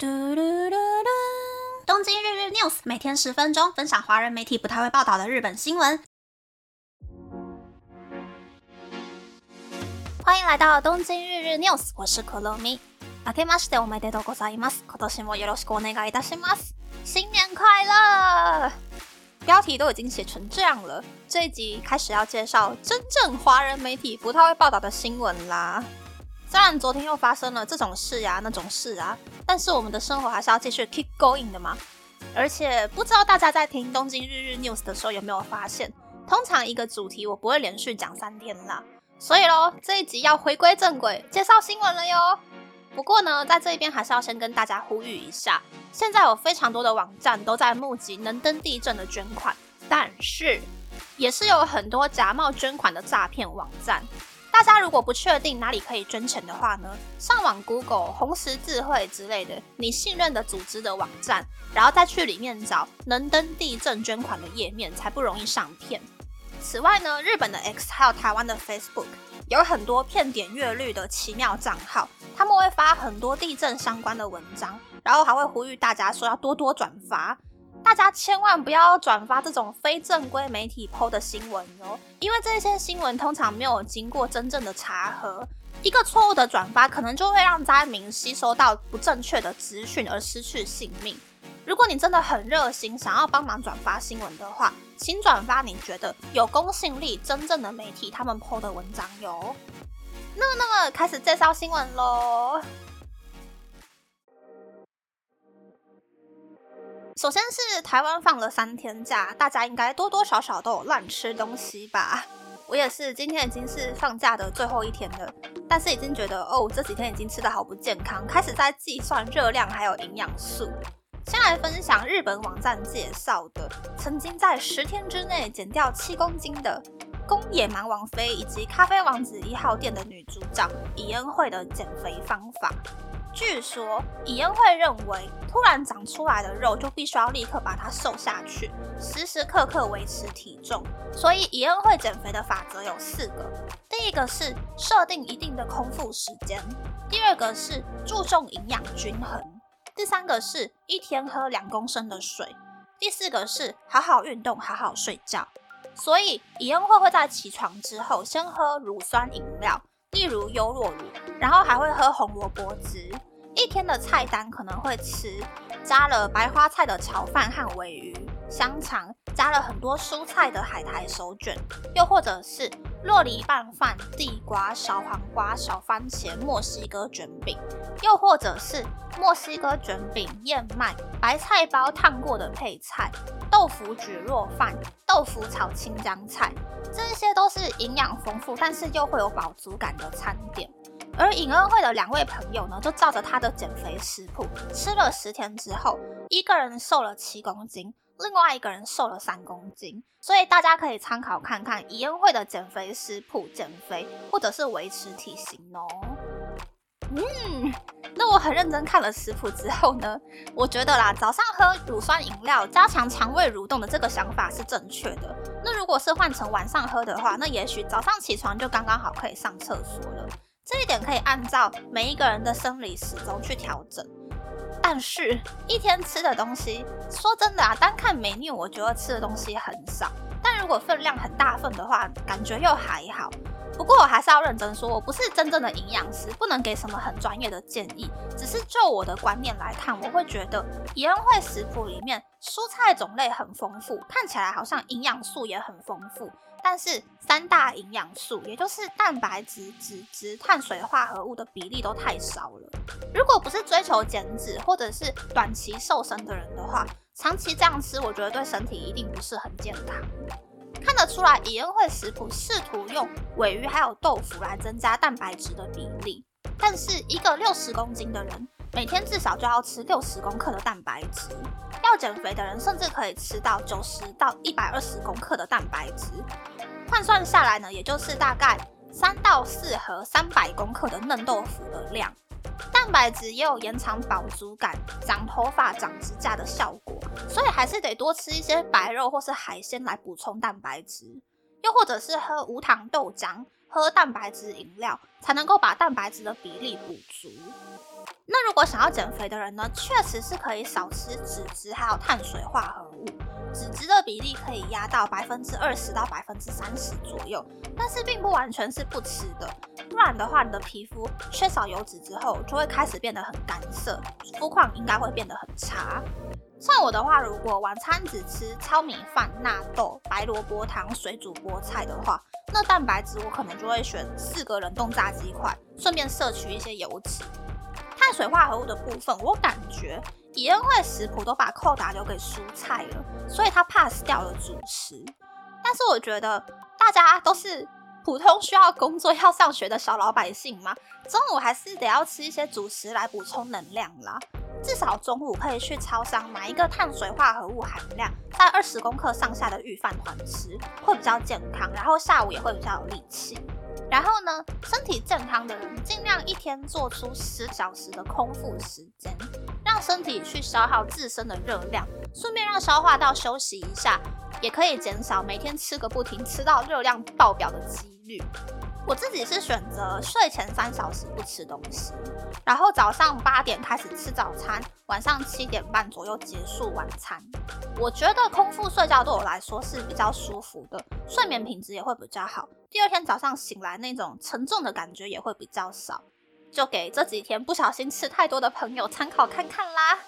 嘟嘟嘟嘟。东京日日 news 每天十分钟，分享华人媒体不太会报道的日本新闻。欢迎来到东京日日 news，我是可乐咪。明けましておめでとうございます。今年もよろしくお願いいたします。新年快乐！标题都已经写成这样了，这一集开始要介绍真正华人媒体不太会报道的新闻啦。虽然昨天又发生了这种事呀、那种事啊，但是我们的生活还是要继续 keep going 的嘛。而且不知道大家在听东京日日 news 的时候有没有发现，通常一个主题我不会连续讲三天啦。所以喽，这一集要回归正轨，介绍新闻了哟。不过呢，在这一边还是要先跟大家呼吁一下，现在有非常多的网站都在募集能登地震的捐款，但是也是有很多假冒捐款的诈骗网站。大家如果不确定哪里可以捐钱的话呢，上网 Google 红十字会之类的你信任的组织的网站，然后再去里面找能登地震捐款的页面，才不容易上骗。此外呢，日本的 X 还有台湾的 Facebook 有很多骗点阅率的奇妙账号，他们会发很多地震相关的文章，然后还会呼吁大家说要多多转发。大家千万不要转发这种非正规媒体 PO 的新闻哦，因为这些新闻通常没有经过真正的查核，一个错误的转发可能就会让灾民吸收到不正确的资讯而失去性命。如果你真的很热心，想要帮忙转发新闻的话，请转发你觉得有公信力、真正的媒体他们 PO 的文章哟。那么，那么开始介绍新闻喽。首先是台湾放了三天假，大家应该多多少少都有乱吃东西吧？我也是，今天已经是放假的最后一天了，但是已经觉得哦，这几天已经吃得好不健康，开始在计算热量还有营养素。先来分享日本网站介绍的，曾经在十天之内减掉七公斤的宫野蛮王妃以及咖啡王子一号店的女主角伊恩惠的减肥方法。据说伊恩惠认为，突然长出来的肉就必须要立刻把它瘦下去，时时刻刻维持体重。所以伊恩惠减肥的法则有四个：第一个是设定一定的空腹时间；第二个是注重营养均衡；第三个是一天喝两公升的水；第四个是好好运动，好好睡觉。所以伊恩会会在起床之后先喝乳酸饮料，例如优酪乳，然后还会喝红萝卜汁。一天的菜单可能会吃加了白花菜的炒饭和尾鱼、香肠，加了很多蔬菜的海苔手卷，又或者是洛梨拌饭、地瓜、小黄瓜、小番茄、墨西哥卷饼，又或者是墨西哥卷饼、燕麦、白菜包烫过的配菜、豆腐蒟蒻饭、豆腐炒青江菜，这些都是营养丰富，但是又会有饱足感的餐点。而尹恩惠的两位朋友呢，就照着他的减肥食谱吃了十天之后，一个人瘦了七公斤，另外一个人瘦了三公斤。所以大家可以参考看看尹恩惠的减肥食谱减肥，或者是维持体型哦。嗯，那我很认真看了食谱之后呢，我觉得啦，早上喝乳酸饮料加强肠胃蠕动的这个想法是正确的。那如果是换成晚上喝的话，那也许早上起床就刚刚好可以上厕所了。这一点可以按照每一个人的生理时钟去调整，但是一天吃的东西，说真的啊，单看美女我觉得吃的东西很少，但如果分量很大份的话，感觉又还好。不过我还是要认真说，我不是真正的营养师，不能给什么很专业的建议。只是就我的观念来看，我会觉得怡恩会食谱里面蔬菜种类很丰富，看起来好像营养素也很丰富。但是三大营养素，也就是蛋白质、脂质、碳水化合物的比例都太少了。如果不是追求减脂或者是短期瘦身的人的话，长期这样吃，我觉得对身体一定不是很健康。看得出来，伊恩会食谱试图用尾鱼还有豆腐来增加蛋白质的比例，但是一个六十公斤的人，每天至少就要吃六十公克的蛋白质。要减肥的人，甚至可以吃到九十到一百二十公克的蛋白质。换算下来呢，也就是大概三到四盒三百公克的嫩豆腐的量。蛋白质也有延长饱足感、长头发、长指甲的效果，所以还是得多吃一些白肉或是海鲜来补充蛋白质，又或者是喝无糖豆浆、喝蛋白质饮料，才能够把蛋白质的比例补足。那如果想要减肥的人呢，确实是可以少吃脂质还有碳水化合物，脂质的比例可以压到百分之二十到百分之三十左右，但是并不完全是不吃的，不然的话，你的皮肤缺少油脂之后，就会开始变得很干涩，肤况应该会变得很差。像我的话，如果晚餐只吃糙米饭、纳豆、白萝卜汤、水煮菠菜的话，那蛋白质我可能就会选四个冷冻炸鸡块，顺便摄取一些油脂。碳水化合物的部分，我感觉以恩惠食谱都把扣打留给蔬菜了，所以他 pass 掉了主食。但是我觉得大家都是普通需要工作要上学的小老百姓嘛，中午还是得要吃一些主食来补充能量啦。至少中午可以去超商买一个碳水化合物含量在二十公克上下的预饭团吃，会比较健康。然后下午也会比较有力气。然后呢，身体健康的人尽量一天做出十小时的空腹时间，让身体去消耗自身的热量，顺便让消化道休息一下，也可以减少每天吃个不停、吃到热量爆表的几率。我自己是选择睡前三小时不吃东西，然后早上八点开始吃早餐，晚上七点半左右结束晚餐。我觉得空腹睡觉对我来说是比较舒服的，睡眠品质也会比较好。第二天早上醒来那种沉重的感觉也会比较少。就给这几天不小心吃太多的朋友参考看看啦。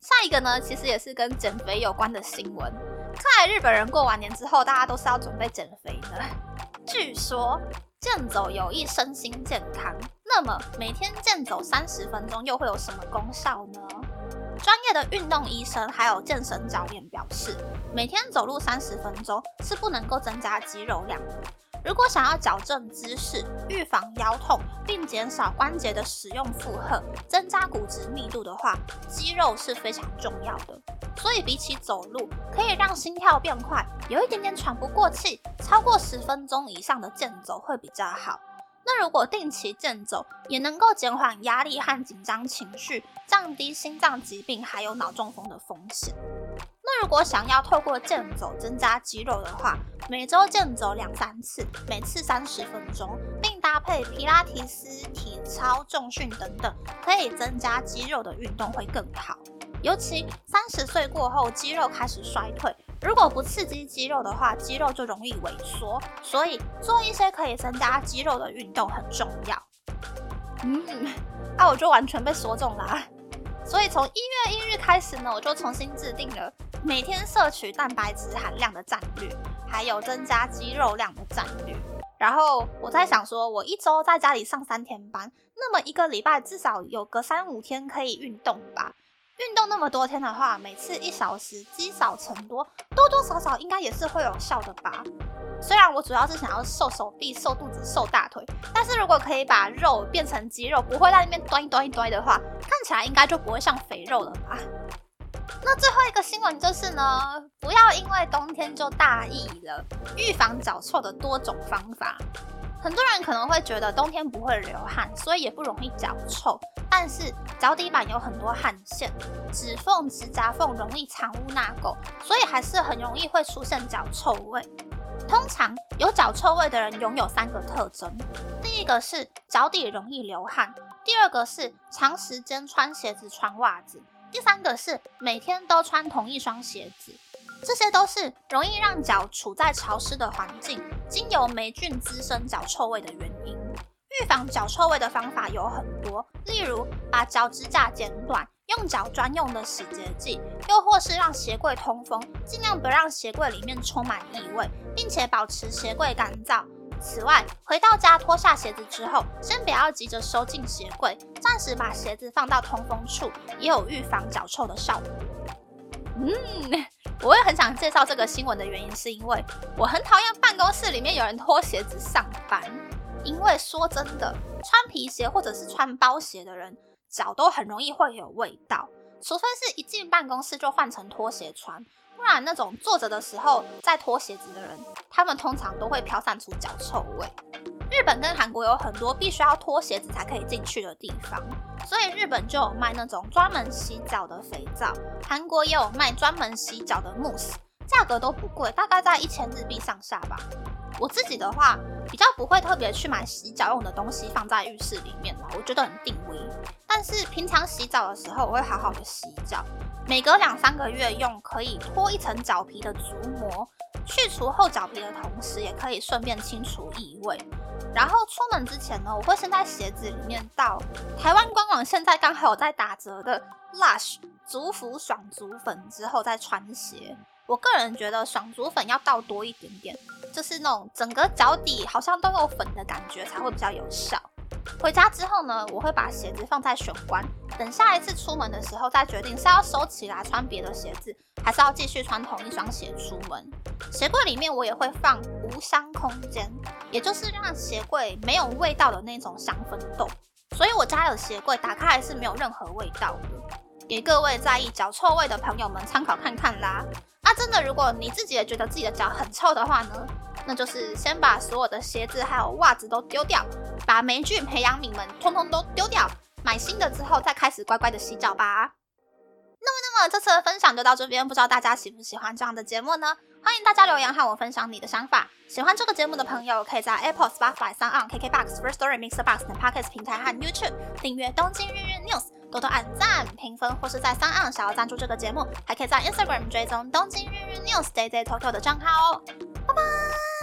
下一个呢，其实也是跟减肥有关的新闻。看来日本人过完年之后，大家都是要准备减肥的。据说。健走有益身心健康，那么每天健走三十分钟又会有什么功效呢？专业的运动医生还有健身教练表示，每天走路三十分钟是不能够增加肌肉量的。如果想要矫正姿势、预防腰痛，并减少关节的使用负荷、增加骨质密度的话，肌肉是非常重要的。所以比起走路，可以让心跳变快，有一点点喘不过气，超过十分钟以上的健走会比较好。那如果定期健走，也能够减缓压力和紧张情绪，降低心脏疾病还有脑中风的风险。那如果想要透过健走增加肌肉的话，每周健走两三次，每次三十分钟，并搭配皮拉提斯、体操、重训等等，可以增加肌肉的运动会更好。尤其三十岁过后，肌肉开始衰退，如果不刺激肌肉的话，肌肉就容易萎缩。所以做一些可以增加肌肉的运动很重要。嗯，那我就完全被说中了。所以从一月一日开始呢，我就重新制定了。每天摄取蛋白质含量的战略，还有增加肌肉量的战略。然后我在想说，我一周在家里上三天班，那么一个礼拜至少有个三五天可以运动吧？运动那么多天的话，每次一小时，积少成多，多多少少应该也是会有效的吧？虽然我主要是想要瘦手臂、瘦肚子、瘦大腿，但是如果可以把肉变成肌肉，不会在那边端一端一端的话，看起来应该就不会像肥肉了吧？那最后一个新闻就是呢，不要因为冬天就大意了。预防脚臭的多种方法，很多人可能会觉得冬天不会流汗，所以也不容易脚臭。但是脚底板有很多汗腺，指缝、指甲缝容易藏污纳垢，所以还是很容易会出现脚臭味。通常有脚臭味的人拥有三个特征：第一个是脚底容易流汗；第二个是长时间穿鞋子、穿袜子。第三个是每天都穿同一双鞋子，这些都是容易让脚处在潮湿的环境，经由霉菌滋生脚臭味的原因。预防脚臭味的方法有很多，例如把脚指甲剪短，用脚专用的洗洁剂，又或是让鞋柜通风，尽量不让鞋柜里面充满异味，并且保持鞋柜干燥。此外，回到家脱下鞋子之后，先不要急着收进鞋柜，暂时把鞋子放到通风处，也有预防脚臭的效果。嗯，我也很想介绍这个新闻的原因，是因为我很讨厌办公室里面有人脱鞋子上班。因为说真的，穿皮鞋或者是穿包鞋的人，脚都很容易会有味道，除非是一进办公室就换成拖鞋穿。不然，那种坐着的时候在脱鞋子的人，他们通常都会飘散出脚臭味。日本跟韩国有很多必须要脱鞋子才可以进去的地方，所以日本就有卖那种专门洗脚的肥皂，韩国也有卖专门洗脚的慕斯，价格都不贵，大概在一千日币上下吧。我自己的话，比较不会特别去买洗脚用的东西放在浴室里面我觉得很定位。但是平常洗澡的时候，我会好好的洗脚，每隔两三个月用，可以脱一层脚皮的足膜，去除厚脚皮的同时，也可以顺便清除异味。然后出门之前呢，我会先在鞋子里面倒台湾官网现在刚好有在打折的 Lush 足服爽足粉，之后再穿鞋。我个人觉得爽足粉要倒多一点点，就是那种整个脚底好像都有粉的感觉才会比较有效。回家之后呢，我会把鞋子放在玄关，等下一次出门的时候再决定是要收起来穿别的鞋子，还是要继续穿同一双鞋出门。鞋柜里面我也会放无香空间，也就是让鞋柜没有味道的那种香氛豆，所以我家的鞋柜打开还是没有任何味道的。给各位在意脚臭味的朋友们参考看看啦。真的，如果你自己也觉得自己的脚很臭的话呢，那就是先把所有的鞋子还有袜子都丢掉，把霉菌培养皿们通通都丢掉，买新的之后再开始乖乖的洗脚吧。那么，那么这次的分享就到这边，不知道大家喜不喜欢这样的节目呢？欢迎大家留言和我分享你的想法。喜欢这个节目的朋友，可以在 Apple、Spotify、s o n KKBox、First Story、Mixer Box 等 Podcast 平台和 YouTube 订阅《东京日日 News》。多多按赞、评分，或是在三岸想要赞助这个节目，还可以在 Instagram 追踪东京日日 News Day Day Tokyo 的账号哦。拜拜。